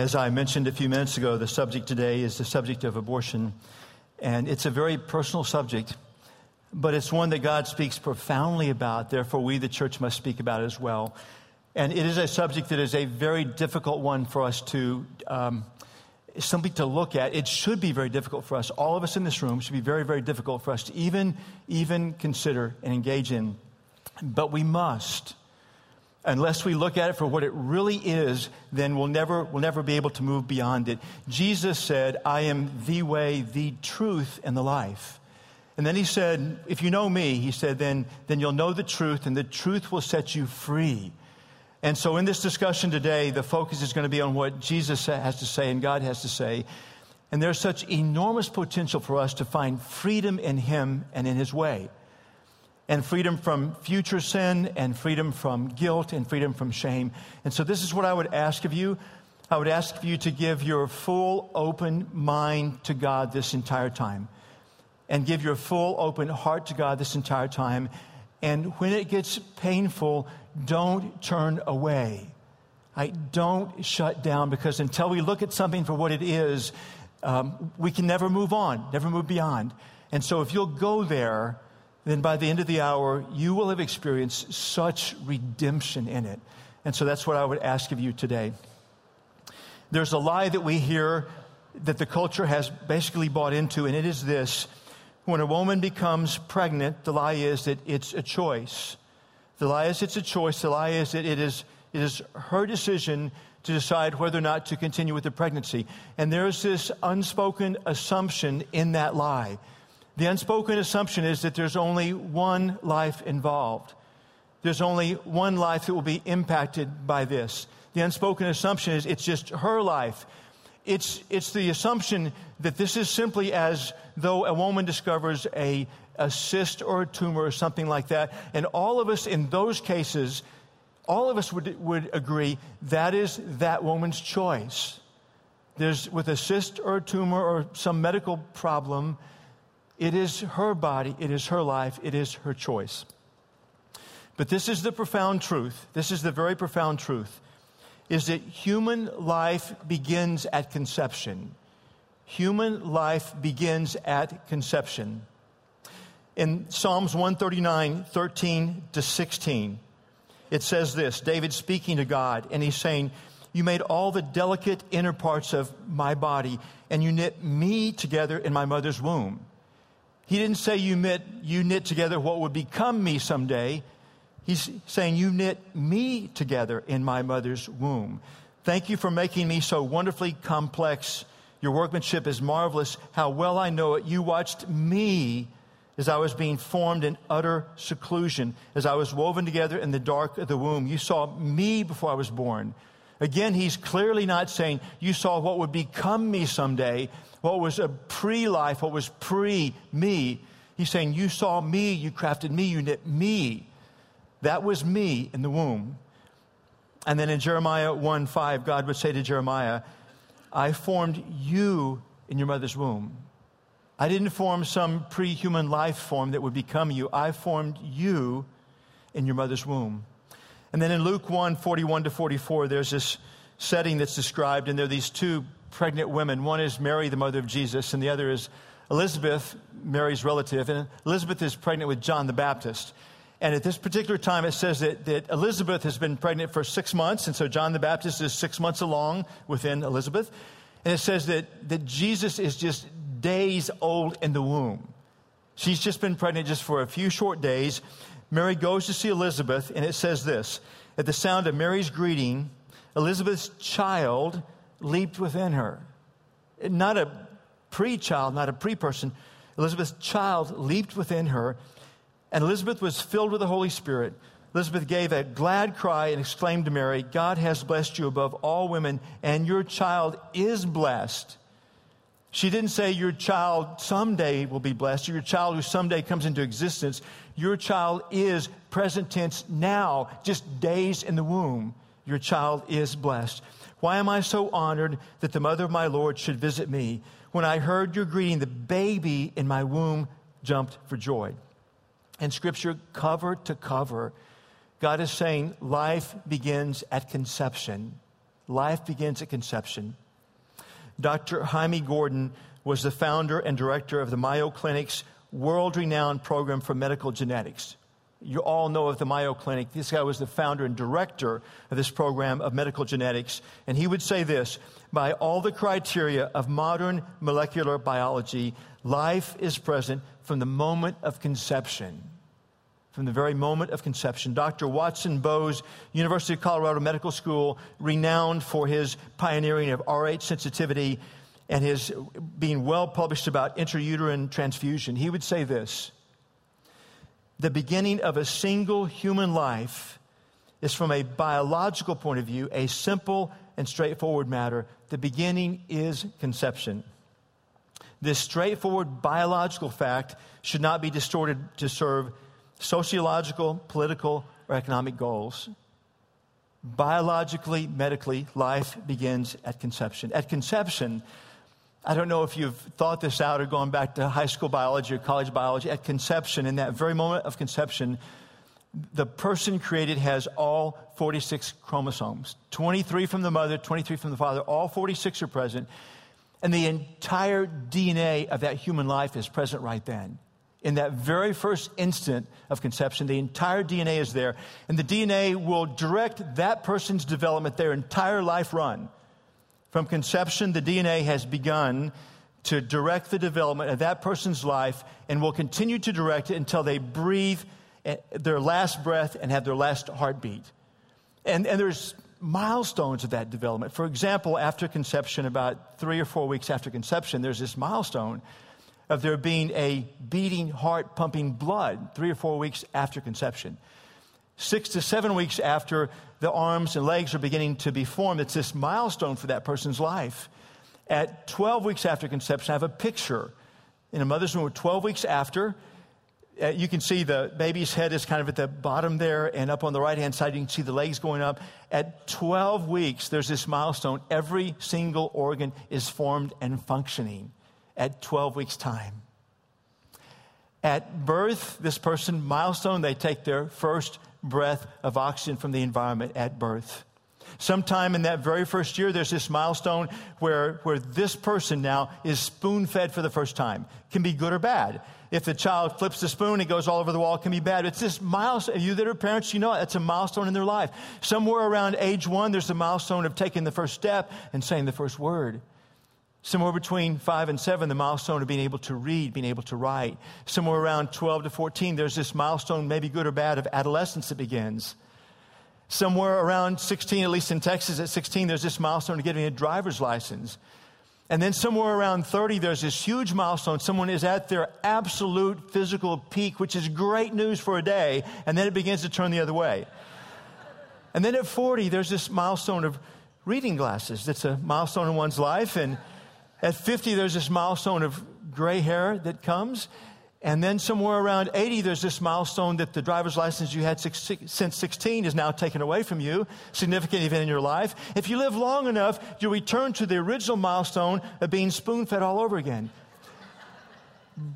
As I mentioned a few minutes ago, the subject today is the subject of abortion. And it's a very personal subject, but it's one that God speaks profoundly about. Therefore, we, the church, must speak about as well. And it is a subject that is a very difficult one for us to, um, something to look at. It should be very difficult for us. All of us in this room should be very, very difficult for us to even, even consider and engage in. But we must unless we look at it for what it really is, then we'll never, we'll never be able to move beyond it. Jesus said, I am the way, the truth, and the life. And then he said, if you know me, he said, then, then you'll know the truth, and the truth will set you free. And so in this discussion today, the focus is going to be on what Jesus has to say and God has to say. And there's such enormous potential for us to find freedom in him and in his way and freedom from future sin and freedom from guilt and freedom from shame. And so, this is what I would ask of you. I would ask you to give your full open mind to God this entire time and give your full open heart to God this entire time. And when it gets painful, don't turn away. I don't shut down because until we look at something for what it is, um, we can never move on, never move beyond. And so if you'll go there, then by the end of the hour, you will have experienced such redemption in it. And so that's what I would ask of you today. There's a lie that we hear that the culture has basically bought into, and it is this when a woman becomes pregnant, the lie is that it's a choice. The lie is it's a choice. The lie is that it is, it is her decision to decide whether or not to continue with the pregnancy. And there's this unspoken assumption in that lie the unspoken assumption is that there's only one life involved. There's only one life that will be impacted by this. The unspoken assumption is it's just her life. It's, it's the assumption that this is simply as though a woman discovers a, a cyst or a tumor or something like that. And all of us in those cases, all of us would, would agree that is that woman's choice. There's with a cyst or a tumor or some medical problem, it is her body, it is her life, it is her choice. But this is the profound truth. This is the very profound truth is that human life begins at conception. Human life begins at conception. In Psalms 139, 13 to 16, it says this David speaking to God, and he's saying, You made all the delicate inner parts of my body, and you knit me together in my mother's womb. He didn't say you knit, you knit together what would become me someday. He's saying you knit me together in my mother's womb. Thank you for making me so wonderfully complex. Your workmanship is marvelous. How well I know it. You watched me as I was being formed in utter seclusion, as I was woven together in the dark of the womb. You saw me before I was born. Again, he's clearly not saying you saw what would become me someday what was a pre life, what was pre me. He's saying, You saw me, you crafted me, you knit me. That was me in the womb. And then in Jeremiah 1 5, God would say to Jeremiah, I formed you in your mother's womb. I didn't form some pre human life form that would become you. I formed you in your mother's womb. And then in Luke 1 41 to 44, there's this setting that's described, and there are these two pregnant women. One is Mary, the mother of Jesus, and the other is Elizabeth, Mary's relative. And Elizabeth is pregnant with John the Baptist. And at this particular time, it says that, that Elizabeth has been pregnant for six months, and so John the Baptist is six months along within Elizabeth. And it says that, that Jesus is just days old in the womb. She's just been pregnant just for a few short days. Mary goes to see Elizabeth, and it says this At the sound of Mary's greeting, Elizabeth's child leaped within her. Not a pre child, not a pre person. Elizabeth's child leaped within her, and Elizabeth was filled with the Holy Spirit. Elizabeth gave a glad cry and exclaimed to Mary, God has blessed you above all women, and your child is blessed. She didn't say your child someday will be blessed, or your child who someday comes into existence. Your child is present tense now, just days in the womb. Your child is blessed. Why am I so honored that the mother of my Lord should visit me? When I heard your greeting, the baby in my womb jumped for joy. And scripture, cover to cover, God is saying life begins at conception. Life begins at conception. Dr. Hymie Gordon was the founder and director of the Mayo Clinic's world renowned program for medical genetics. You all know of the Mayo Clinic. This guy was the founder and director of this program of medical genetics. And he would say this by all the criteria of modern molecular biology, life is present from the moment of conception. From the very moment of conception. Dr. Watson Bowes, University of Colorado Medical School, renowned for his pioneering of Rh sensitivity and his being well published about intrauterine transfusion, he would say this the beginning of a single human life is, from a biological point of view, a simple and straightforward matter. The beginning is conception. This straightforward biological fact should not be distorted to serve sociological, political, or economic goals. Biologically, medically, life begins at conception. At conception, I don't know if you've thought this out or gone back to high school biology or college biology. At conception, in that very moment of conception, the person created has all 46 chromosomes 23 from the mother, 23 from the father, all 46 are present. And the entire DNA of that human life is present right then. In that very first instant of conception, the entire DNA is there. And the DNA will direct that person's development their entire life run. From conception, the DNA has begun to direct the development of that person's life and will continue to direct it until they breathe eh, their last breath and have their last heartbeat. And, and there's milestones of that development. For example, after conception, about three or four weeks after conception, there's this milestone of there being a beating heart pumping blood three or four weeks after conception. Six to seven weeks after the arms and legs are beginning to be formed. It's this milestone for that person's life. At 12 weeks after conception, I have a picture in a mother's womb 12 weeks after. Uh, you can see the baby's head is kind of at the bottom there, and up on the right hand side, you can see the legs going up. At 12 weeks, there's this milestone. Every single organ is formed and functioning at 12 weeks' time. At birth, this person, milestone, they take their first breath of oxygen from the environment at birth. Sometime in that very first year, there's this milestone where, where this person now is spoon fed for the first time. Can be good or bad. If the child flips the spoon, it goes all over the wall, it can be bad. It's this milestone. You that are parents, you know that's a milestone in their life. Somewhere around age one, there's a milestone of taking the first step and saying the first word. Somewhere between five and seven, the milestone of being able to read, being able to write. Somewhere around 12 to 14, there's this milestone, maybe good or bad, of adolescence that begins. Somewhere around 16, at least in Texas, at 16, there's this milestone of getting a driver's license. And then somewhere around 30, there's this huge milestone. Someone is at their absolute physical peak, which is great news for a day, and then it begins to turn the other way. And then at 40, there's this milestone of reading glasses. That's a milestone in one's life, and at 50, there's this milestone of gray hair that comes. And then somewhere around 80, there's this milestone that the driver's license you had six, since 16 is now taken away from you. Significant event in your life. If you live long enough, you return to the original milestone of being spoon fed all over again.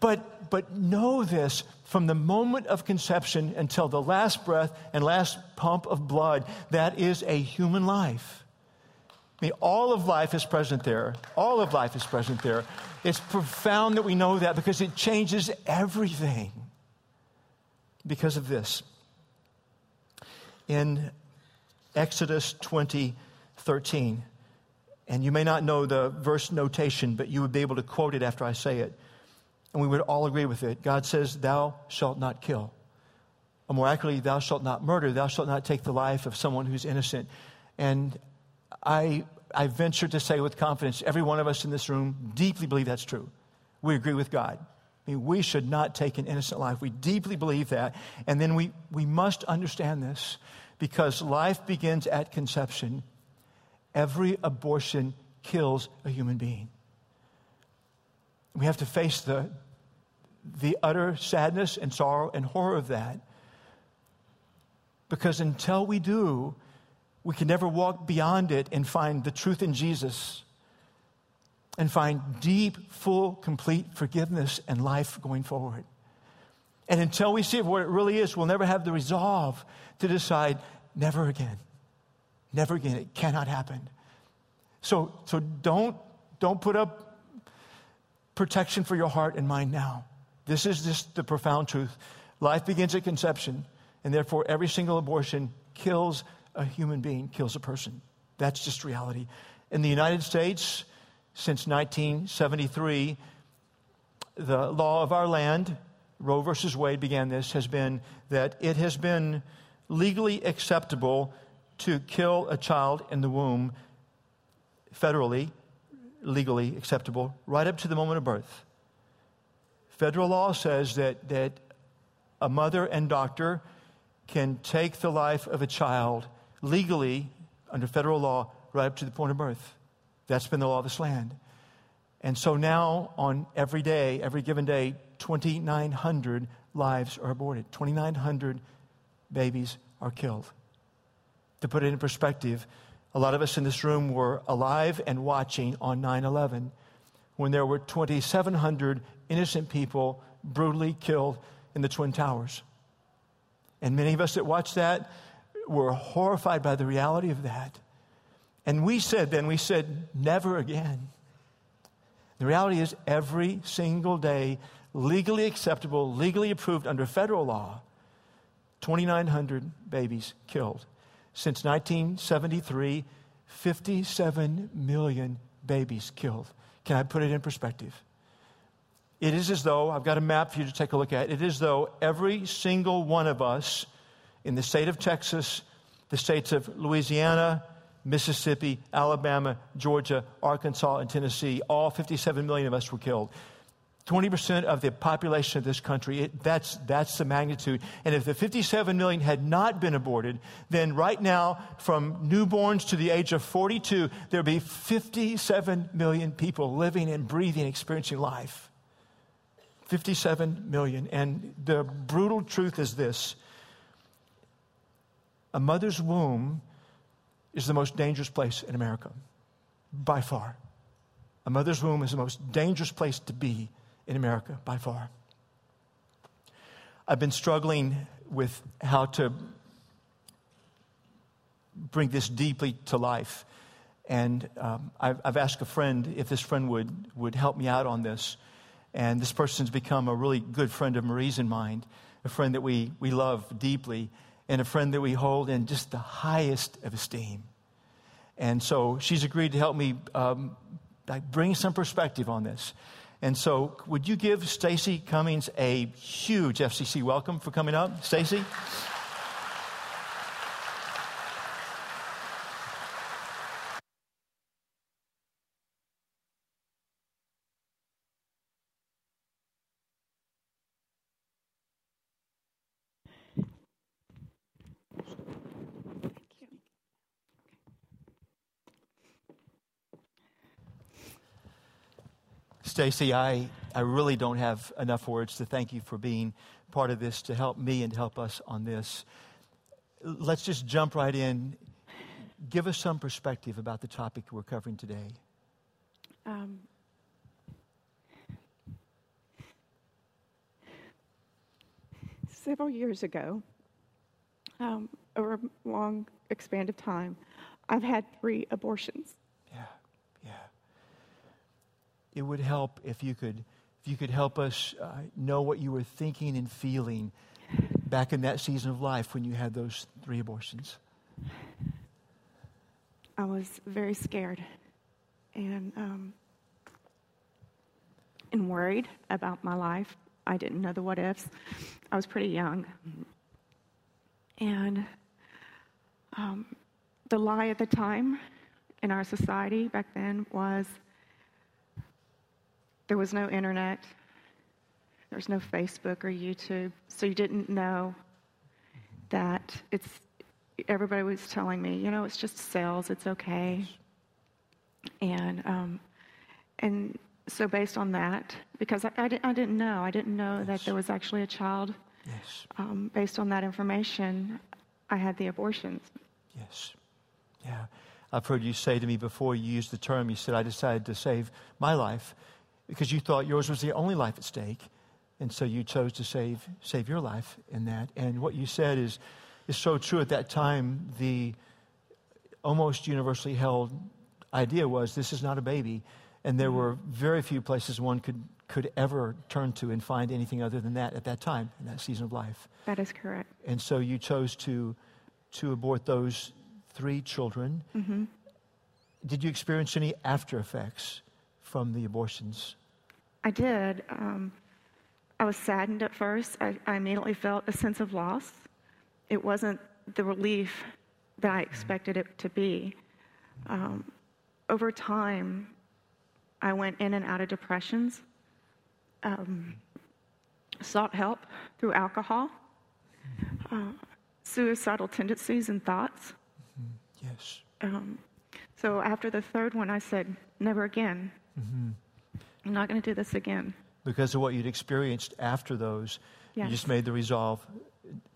But, but know this from the moment of conception until the last breath and last pump of blood, that is a human life. Mean, all of life is present there. All of life is present there. It's profound that we know that because it changes everything because of this. In Exodus 20, 13, and you may not know the verse notation, but you would be able to quote it after I say it. And we would all agree with it. God says, Thou shalt not kill. Or more accurately, thou shalt not murder. Thou shalt not take the life of someone who's innocent. And I, I venture to say with confidence, every one of us in this room deeply believe that's true. We agree with God. I mean, we should not take an innocent life. We deeply believe that. And then we, we must understand this because life begins at conception. Every abortion kills a human being. We have to face the, the utter sadness and sorrow and horror of that. Because until we do, we can never walk beyond it and find the truth in Jesus and find deep, full, complete forgiveness and life going forward. And until we see what it really is, we'll never have the resolve to decide never again. Never again. It cannot happen. So, so don't, don't put up protection for your heart and mind now. This is just the profound truth. Life begins at conception, and therefore every single abortion kills a human being, kills a person. That's just reality. In the United States, since 1973, the law of our land, Roe versus Wade began this, has been that it has been legally acceptable to kill a child in the womb federally, legally acceptable, right up to the moment of birth. Federal law says that, that a mother and doctor can take the life of a child legally under federal law right up to the point of birth. That's been the law of this land. And so now, on every day, every given day, 2,900 lives are aborted. 2,900 babies are killed. To put it in perspective, a lot of us in this room were alive and watching on 9 11 when there were 2,700 innocent people brutally killed in the Twin Towers. And many of us that watched that were horrified by the reality of that. And we said then, we said, never again. The reality is, every single day, legally acceptable, legally approved under federal law, 2,900 babies killed. Since 1973, 57 million babies killed. Can I put it in perspective? It is as though, I've got a map for you to take a look at, it is as though every single one of us in the state of Texas, the states of Louisiana, Mississippi, Alabama, Georgia, Arkansas, and Tennessee, all 57 million of us were killed. 20% of the population of this country, it, that's, that's the magnitude. And if the 57 million had not been aborted, then right now, from newborns to the age of 42, there'd be 57 million people living and breathing, experiencing life. 57 million. And the brutal truth is this a mother's womb is the most dangerous place in America, by far. A mother's womb is the most dangerous place to be in America, by far. I've been struggling with how to bring this deeply to life. And um, I've, I've, asked a friend if this friend would, would help me out on this. And this person's become a really good friend of Marie's and mine, a friend that we, we love deeply, and a friend that we hold in just the highest of esteem. And so she's agreed to help me um, bring some perspective on this. And so, would you give Stacy Cummings a huge FCC welcome for coming up? Stacy? Stacy, I, I really don't have enough words to thank you for being part of this, to help me and help us on this. Let's just jump right in. Give us some perspective about the topic we're covering today. Um, several years ago, um, over a long expanded of time, I've had three abortions it would help if you could, if you could help us uh, know what you were thinking and feeling back in that season of life when you had those three abortions. I was very scared and um, and worried about my life. I didn't know the what ifs. I was pretty young, and um, the lie at the time in our society back then was there was no internet, there was no Facebook or YouTube, so you didn't know that it's. Everybody was telling me, you know, it's just sales, it's okay. And um, and so based on that, because I, I, I didn't know, I didn't know yes. that there was actually a child. Yes. Um, based on that information, I had the abortions. Yes. Yeah. I've heard you say to me before you used the term, you said, I decided to save my life because you thought yours was the only life at stake. And so you chose to save, save your life in that. And what you said is, is so true at that time. The almost universally held idea was this is not a baby. And there were very few places one could, could ever turn to and find anything other than that at that time, in that season of life. That is correct. And so you chose to, to abort those three children. hmm Did you experience any after effects from the abortions? I did. Um, I was saddened at first. I, I immediately felt a sense of loss. It wasn't the relief that I expected it to be. Um, over time, I went in and out of depressions, um, sought help through alcohol, uh, suicidal tendencies and thoughts. Yes. Um, so after the third one, I said, never again. Hmm I'm not going to do this again. Because of what you'd experienced after those, Yes. you just made the resolve,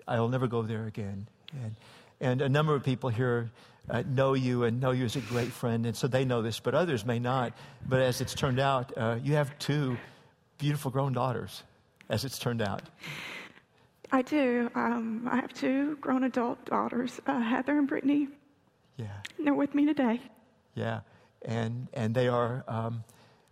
I'll never go there again. And, and a number of people here uh, know you and know you as a great friend, and so they know this, but others may not. But as it's turned out, uh, you have two beautiful grown daughters, as it's turned out. I do. Um, I have two grown adult daughters, uh, Heather and Brittany. Yeah, and They're with me today. yeah. And, and they are um,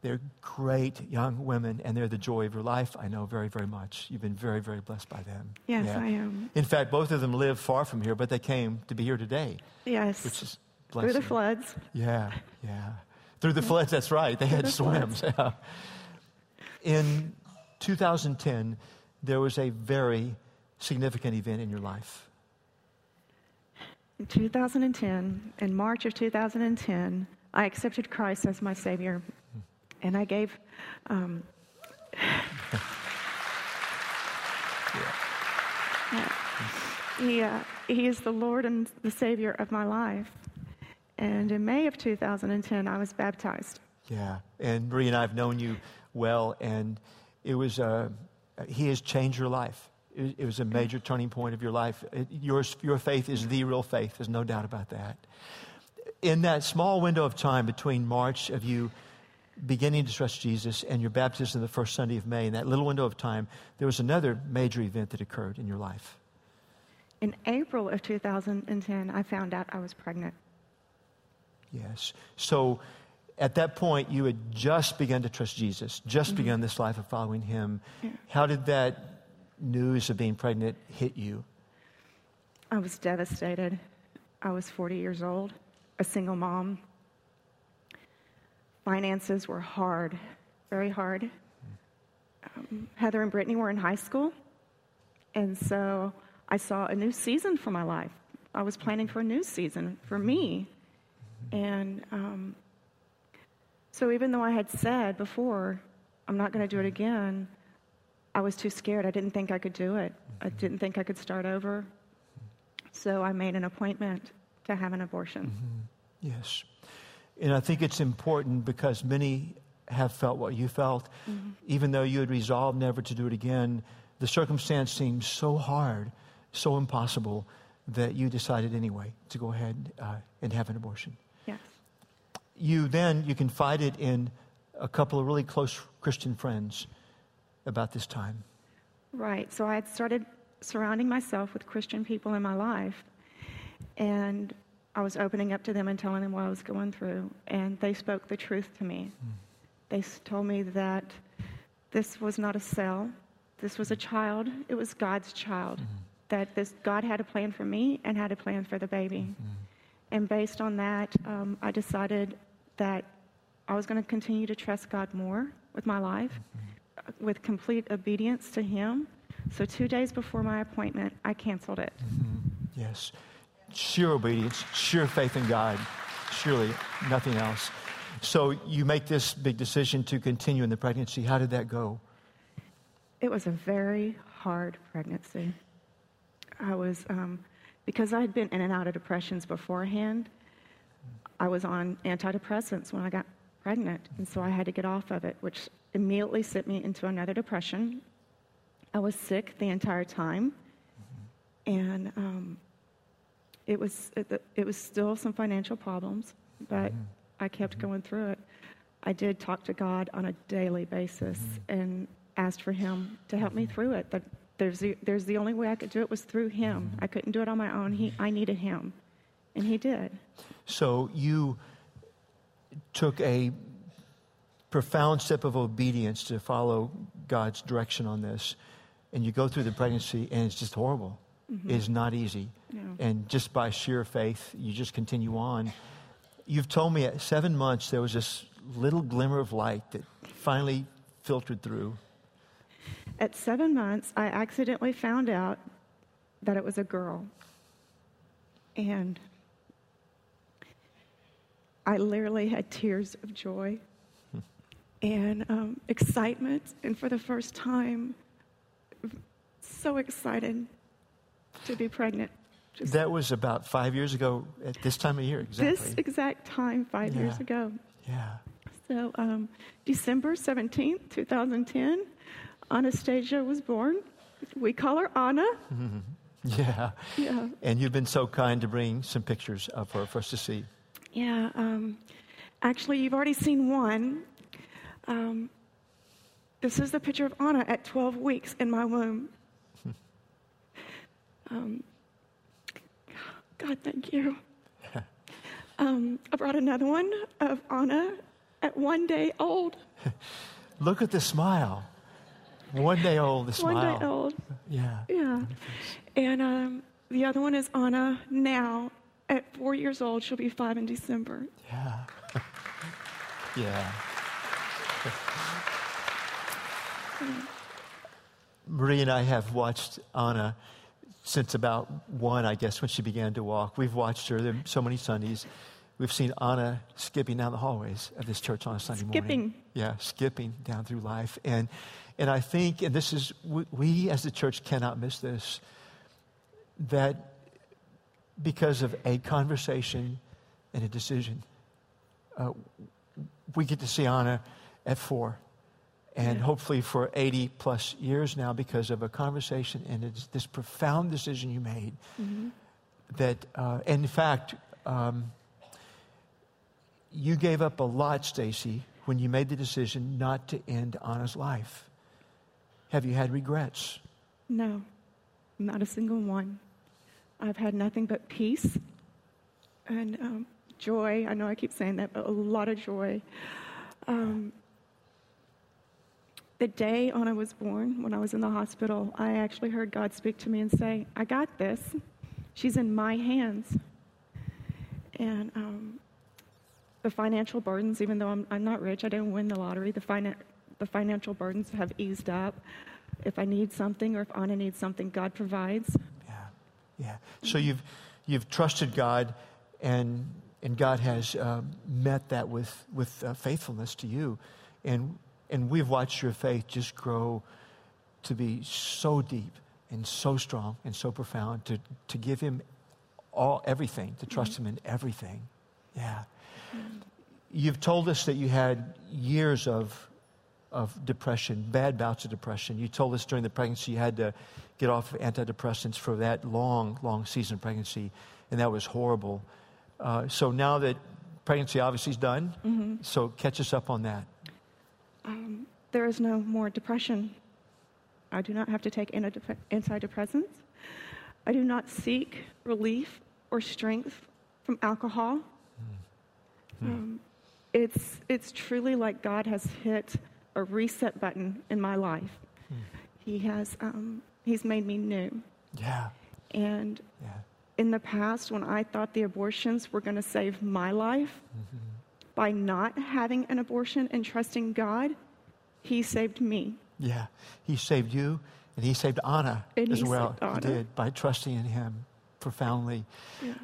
they're great young women, and they're the joy of your life. I know very, very much. You've been very, very blessed by them. Yes, Yeah. I am. In fact, both of them live far from here, but they came to be here today, Yes. which is Through the floods. Yeah, yeah. Through the floods, that's right. They had the swims. Yeah. In 2010, there was a very significant event in your life. In 2010, in March of 2010, I accepted Christ as my Savior. Hmm. And I gave, um, he, uh, he is the Lord and the Savior of my life. And in May of 2010, I was baptized. Yeah. And Marie and I have known you well, and it was, uh, he has changed your life. It, it was a major turning point of your life. It, yours, your faith is the real faith. There's no doubt about that. In that small window of time between March of you beginning to trust Jesus and your baptism the first Sunday of May, in that little window of time, there was another major event that occurred in your life. In April of 2010, I found out I was pregnant. Yes. So at that point, you had just begun to trust Jesus, just mm-hmm. begun this life of following him. Yeah. How did that news of being pregnant hit you? I was devastated. I was 40 years old, a single mom. Finances were hard, very hard. Um, Heather and Brittany were in high school, and so I saw a new season for my life. I was planning for a new season for me. And um, so, even though I had said before, I'm not going to do it again, I was too scared. I didn't think I could do it. I didn't think I could start over. So I made an appointment to have an abortion. Yes. And I think it's important because many have felt what you felt. Even though you had resolved never to do it again, the circumstance seemed so hard, so impossible, that you decided anyway to go ahead uh, and have an abortion. Yes. you then you confided in a couple of really close Christian friends about this time. Right. So I had started surrounding myself with Christian people in my life, and I was opening up to them and telling them what I was going through, and they spoke the truth to me. They told me that this was not a cell, this was a child, it was God's child. That this God had a plan for me and had a plan for the baby. And based on that, um, I decided that I was going to continue to trust God more with my life, uh, with complete obedience to Him. So, two days before my appointment, I canceled it. Yes. Sheer obedience, sheer faith in God, surely nothing else. So you make this big decision to continue in the pregnancy. How did that go? It was a very hard pregnancy. I was, um, because I had been in and out of depressions beforehand, I was on antidepressants when I got pregnant, and so I had to get off of it, which immediately sent me into another depression. I was sick the entire time, and um, it was it, it was still some financial problems, but mm-hmm. I kept mm-hmm. going through it. I did talk to God on a daily basis mm-hmm. and asked for Him to help me through it. That there's the, there's the only way I could do it was through Him. I couldn't do it on my own. He I needed Him, and He did. So you took a profound step of obedience to follow God's direction on this, and you go through the pregnancy and it's just horrible. Mm-hmm. It's not easy. And just by sheer faith, you just continue on. You've told me at seven months there was this little glimmer of light that finally filtered through. At seven months, I accidentally found out that it was a girl. And I literally had tears of joy and um, excitement. And for the first time, so excited to be pregnant. That was about five years ago at this time of year, exactly. this exact time, five years ago. yeah. So, um, December 17th, 2010, Anastasia was born. We call her Anna. Yeah. Yeah. And you've been so kind to bring some pictures of her for us to see. Yeah. Um, actually, you've already seen one. Um, this is the picture of Anna at 12 weeks in my womb. Um, God, thank you. Um, I brought another one of Anna at one day old. Look at the smile. One day old, the smile. One day old. Yeah. Yeah. And um, the other one is Anna now at four years old. She'll be five in December. Yeah. yeah. Marie and I have watched Anna since about one, I guess, when she began to walk. We've watched her there so many Sundays. We've seen Anna skipping down the hallways of this church on a Sunday morning. Skipping. Yeah, skipping down through life. And, and I think, and this is, we, we as the church cannot miss this, that because of a conversation and a decision, uh, we get to see Anna at four. And hopefully for 80 plus years now, because of a conversation and it's this profound decision you made, that, uh, in fact, um, you gave up a lot, Stacy, when you made the decision not to end Anna's life. Have you had regrets? No, not a single one. I've had nothing but peace and um, joy. I know I keep saying that, but a lot of joy. Um, the day Anna was born, when I was in the hospital, I actually heard God speak to me and say, I got this. She's in my hands. And um, the financial burdens, even though I'm, I'm not rich, I didn't win the lottery, the, finan- the financial burdens have eased up. If I need something or if Anna needs something, God provides. Yeah, yeah. So you've you've trusted God, and and God has um, met that with with uh, faithfulness to you, and and we've watched your faith just grow to be so deep and so strong and so profound to to give Him all everything, to trust Him in everything. Yeah. You've told us that you had years of of depression, bad bouts of depression. You told us during the pregnancy you had to get off of antidepressants for that long, long season of pregnancy, and that was horrible. Uh, so now that pregnancy obviously is done, so catch us up on that. There is no more depression. I do not have to take antidep- antidepressants. I do not seek relief or strength from alcohol. Um, it's, it's truly like God has hit a reset button in my life. He has um, he's made me new. Yeah, And yeah, in the past, when I thought the abortions were going to save my life, by not having an abortion and trusting God, He saved me. yeah. He saved you, and he saved Anna And as well. saved Anna. He did by trusting in him profoundly. Yeah.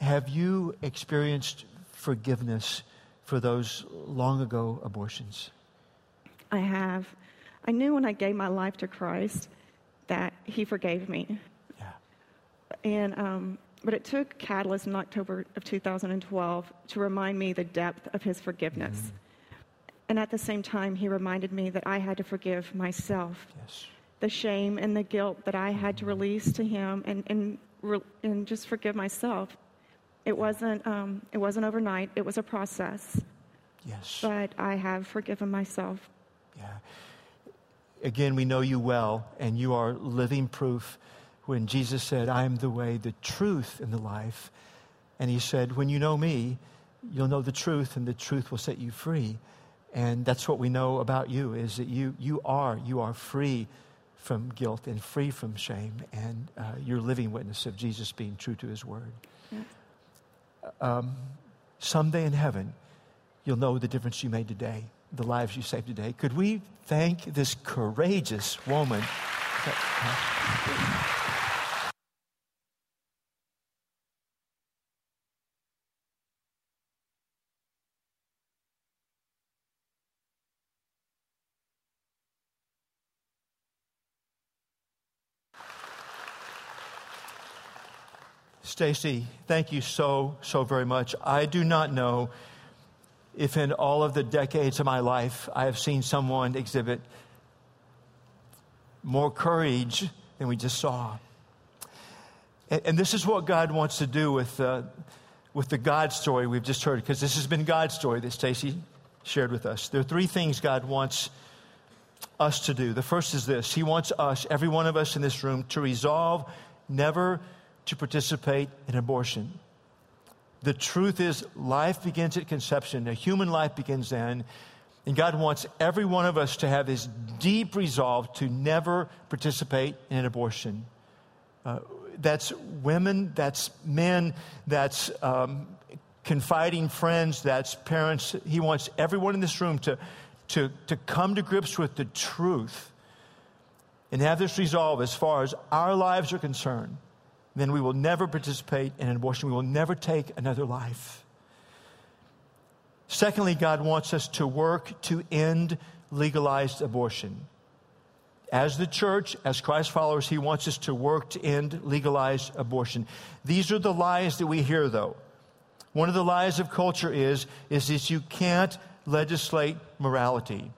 Have you experienced forgiveness for those long ago abortions? I have. I knew when I gave my life to Christ that He forgave me. Yeah, And, um, but it took Catalyst in October of 2012 to remind me the depth of His forgiveness. And at the same time, He reminded me that I had to forgive myself. yes. The shame and the guilt that I had to release to Him and, and, and just forgive myself. It wasn't, um, it wasn't overnight, it was a process. Yes. But I have forgiven myself. Yeah. Again, we know you well, and you are living proof when Jesus said, I am the way, the truth, and the life. And he said, When you know me, you'll know the truth, and the truth will set you free. And that's what we know about you is that you, you are, you are free from guilt and free from shame, and uh, you're living witness of Jesus being true to his word. Um, someday in heaven, you'll know the difference you made today, the lives you saved today. Could we thank this courageous woman? Stacy, thank you so, so very much. I do not know if in all of the decades of my life I have seen someone exhibit more courage than we just saw. And, and this is what God wants to do with, uh, with the God story we've just heard, because this has been God's story that Stacy shared with us. There are three things God wants us to do. The first is this He wants us, every one of us in this room, to resolve never to participate in abortion. The truth is, life begins at conception. A human life begins then. And God wants every one of us to have this deep resolve to never participate in an abortion. Uh, that's women, that's men, that's um, confiding friends, that's parents. He wants everyone in this room to, to, to come to grips with the truth and have this resolve as far as our lives are concerned then we will never participate in an abortion. We will never take another life. Secondly, God wants us to work to end legalized abortion. As the church, as Christ followers, He wants us to work to end legalized abortion. These are the lies that we hear, though. One of the lies of culture is, is that you can't legislate morality.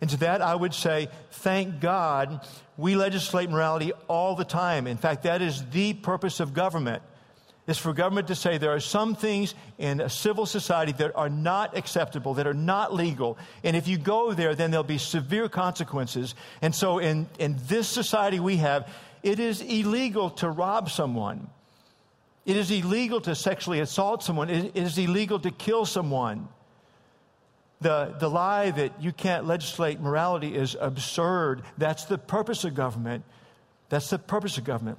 And to that, I would say, thank God we legislate morality all the time. In fact, that is the purpose of government. It's for government to say there are some things in a civil society that are not acceptable, that are not legal. And if you go there, then there'll be severe consequences. And so in, in this society we have, it is illegal to rob someone. It is illegal to sexually assault someone. It is illegal to kill someone. The, the lie that you can't legislate morality is absurd. That's the purpose of government. That's the purpose of government.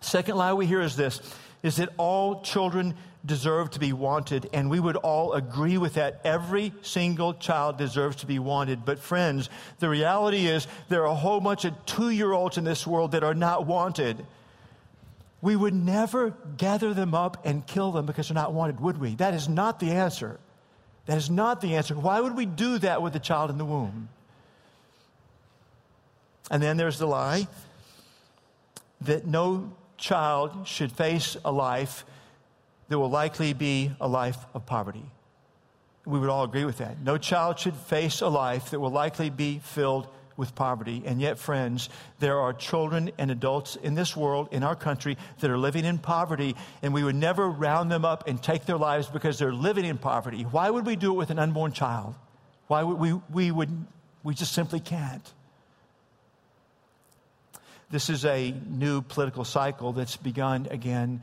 Second lie we hear is this is that all children deserve to be wanted, and we would all agree with that. Every single child deserves to be wanted. But, friends, the reality is there are a whole bunch of two year olds in this world that are not wanted. We would never gather them up and kill them because they're not wanted, would we? That is not the answer. That is not the answer. Why would we do that with the child in the womb? And then there's the lie that no child should face a life that will likely be a life of poverty. We would all agree with that. No child should face a life that will likely be filled with poverty. And yet, friends, there are children and adults in this world, in our country, that are living in poverty, and we would never round them up and take their lives because they're living in poverty. Why would we do it with an unborn child? Why would we, we would, we just simply can't. This is a new political cycle that's begun again,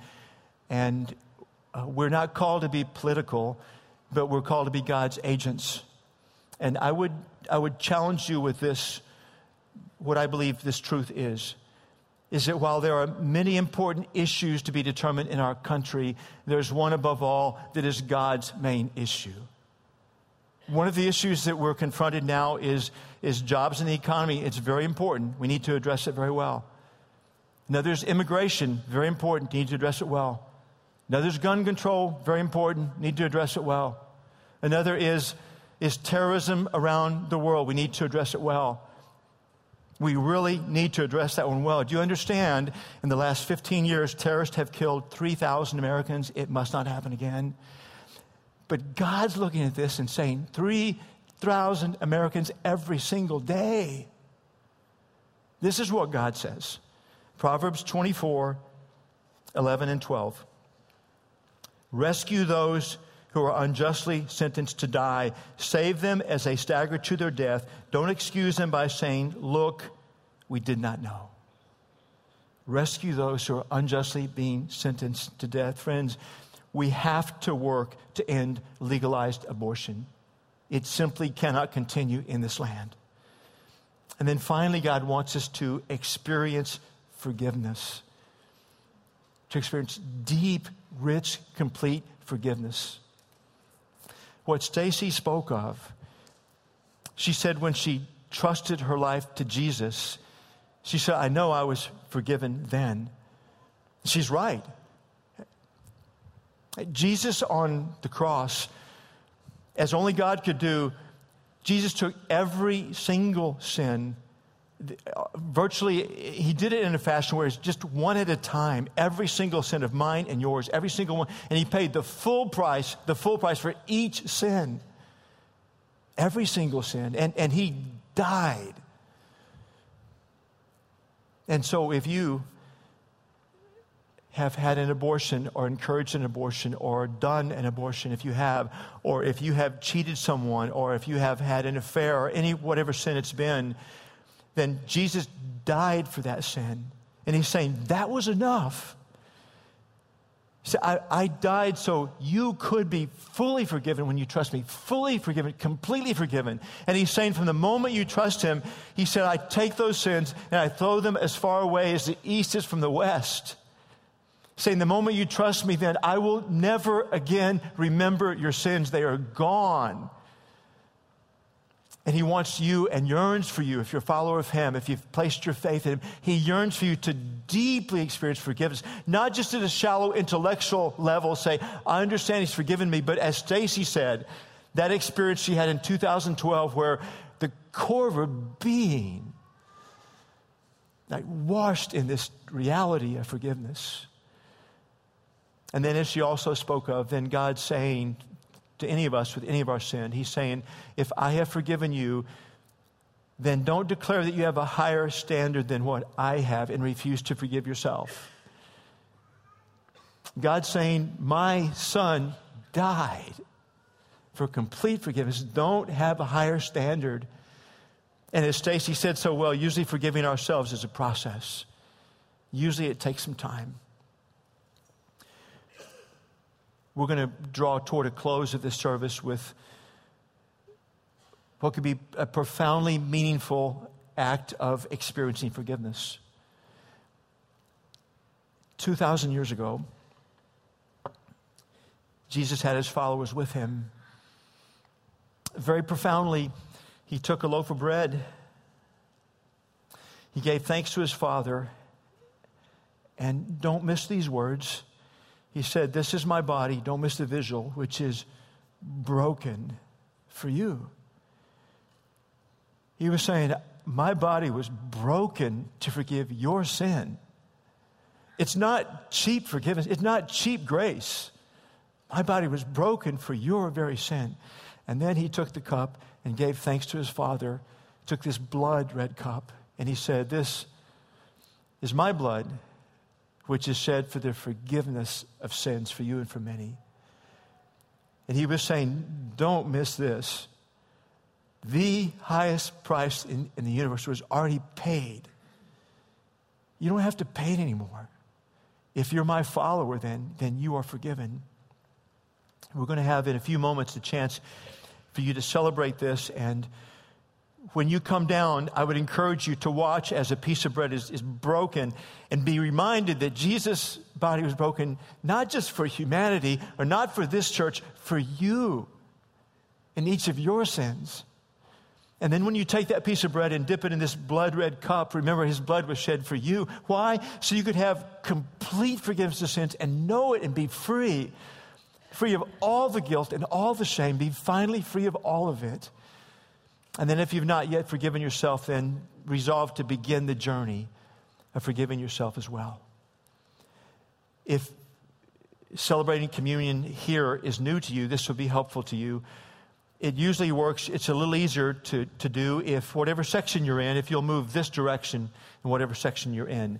and uh, we're not called to be political, but we're called to be God's agents. And I would, I would challenge you with this what I believe this truth is is that while there are many important issues to be determined in our country, there's one above all that is God's main issue. One of the issues that we're confronted now is, is jobs and the economy. It's very important. We need to address it very well. Another is immigration, very important. Need to address it well. Another is gun control, very important. Need to address it well. Another is, is terrorism around the world. We need to address it well. We really need to address that one well. Do you understand? In the last 15 years, terrorists have killed 3,000 Americans. It must not happen again. But God's looking at this and saying, 3,000 Americans every single day. This is what God says Proverbs 24, 11, and 12. Rescue those who are unjustly sentenced to die. Save them as they stagger to their death. Don't excuse them by saying, Look, we did not know. Rescue those who are unjustly being sentenced to death. Friends, we have to work to end legalized abortion. It simply cannot continue in this land. And then finally, God wants us to experience forgiveness, to experience deep, rich, complete forgiveness. What Stacy spoke of, she said when she trusted her life to Jesus, she said, I know I was forgiven then. She's right. Jesus on the cross, as only God could do, Jesus took every single sin. Uh, virtually, he did it in a fashion where it's just one at a time, every single sin of mine and yours, every single one. And he paid the full price, the full price for each sin. Every single sin. And, and he died. And so if you have had an abortion or encouraged an abortion or done an abortion if you have or if you have cheated someone or if you have had an affair or any whatever sin it's been then jesus died for that sin and he's saying that was enough so I, I died so you could be fully forgiven when you trust me, fully forgiven, completely forgiven. And he's saying from the moment you trust him, he said, I take those sins and I throw them as far away as the east is from the west saying, The moment you trust me, then I will never again remember your sins. They are gone. And he wants you and yearns for you, if you're a follower of him, if you've placed your faith in him, he yearns for you to deeply experience forgiveness, not just at a shallow intellectual level, say, I understand he's forgiven me, but as Stacy said, that experience she had in 2012 where the core of her being like washed in this reality of forgiveness. And then, as she also spoke of, then God saying to any of us with any of our sin, He's saying, If I have forgiven you, then don't declare that you have a higher standard than what I have and refuse to forgive yourself. God's saying, My son died for complete forgiveness. Don't have a higher standard. And as Stacy said so well, usually forgiving ourselves is a process. Usually it takes some time. We're going to draw toward a close of this service with what could be a profoundly meaningful act of experiencing forgiveness. 2,000 years ago, Jesus had his followers with him. Very profoundly, he took a loaf of bread, he gave thanks to his Father, and don't miss these words he said, This is my body, don't miss the visual, which is broken for you. He was saying, My body was broken to forgive your sin. It's not cheap forgiveness, it's not cheap grace. My body was broken for your very sin. And then he took the cup and gave thanks to his Father, took this blood red cup, and he said, This is my blood which is shed for the forgiveness of sins for you and for many. And he was saying, don't miss this. The highest price in, in the universe was already paid. You don't have to pay it anymore. If you're my follower, then, then you are forgiven. We're going to have in a few moments the chance for you to celebrate this and when you come down, I would encourage you to watch as a piece of bread is, is broken and be reminded that Jesus' body was broken not just for humanity or not for this church, for you and each of your sins. And then when you take that piece of bread and dip it in this blood red cup, remember his blood was shed for you. Why? So you could have complete forgiveness of sins and know it and be free. Free of all the guilt and all the shame, be finally free of all of it. And then, if you've not yet forgiven yourself, then resolve to begin the journey of forgiving yourself as well. If celebrating communion here is new to you, this will be helpful to you. It usually works, it's a little easier to, to do if whatever section you're in, if you'll move this direction in whatever section you're in.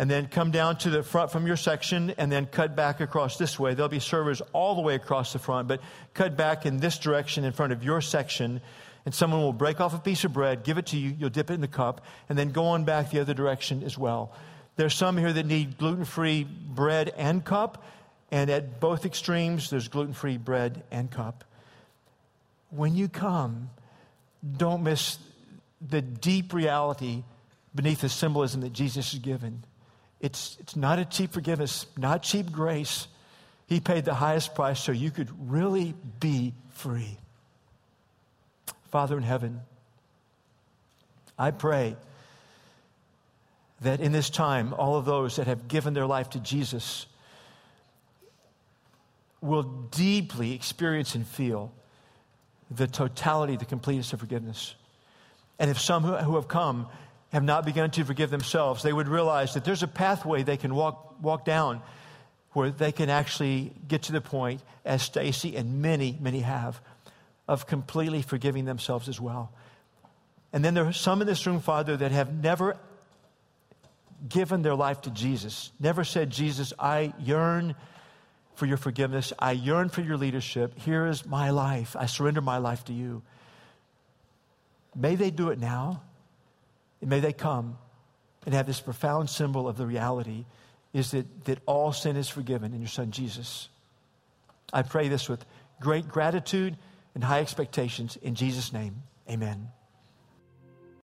And then come down to the front from your section and then cut back across this way. There'll be servers all the way across the front, but cut back in this direction in front of your section and someone will break off a piece of bread, give it to you, you'll dip it in the cup, and then go on back the other direction as well. There's some here that need gluten free bread and cup. And at both extremes, there's gluten free bread and cup. When you come, don't miss the deep reality beneath the symbolism that Jesus has given. It's, it's not a cheap forgiveness, not cheap grace. He paid the highest price so you could really be free. Father in heaven, I pray that in this time, all of those that have given their life to Jesus will deeply experience and feel the totality, the completeness of forgiveness. And if some who have come have not begun to forgive themselves, they would realize that there's a pathway they can walk, walk down where they can actually get to the point, as Stacy and many, many have, of completely forgiving themselves as well. And then there are some in this room, Father, that have never given their life to Jesus, never said, Jesus, I yearn for your forgiveness. I yearn for your leadership. Here is my life. I surrender my life to you. May they do it now. And may they come and have this profound symbol of the reality is that, that all sin is forgiven in your son Jesus. I pray this with great gratitude and high expectations in Jesus' name. Amen.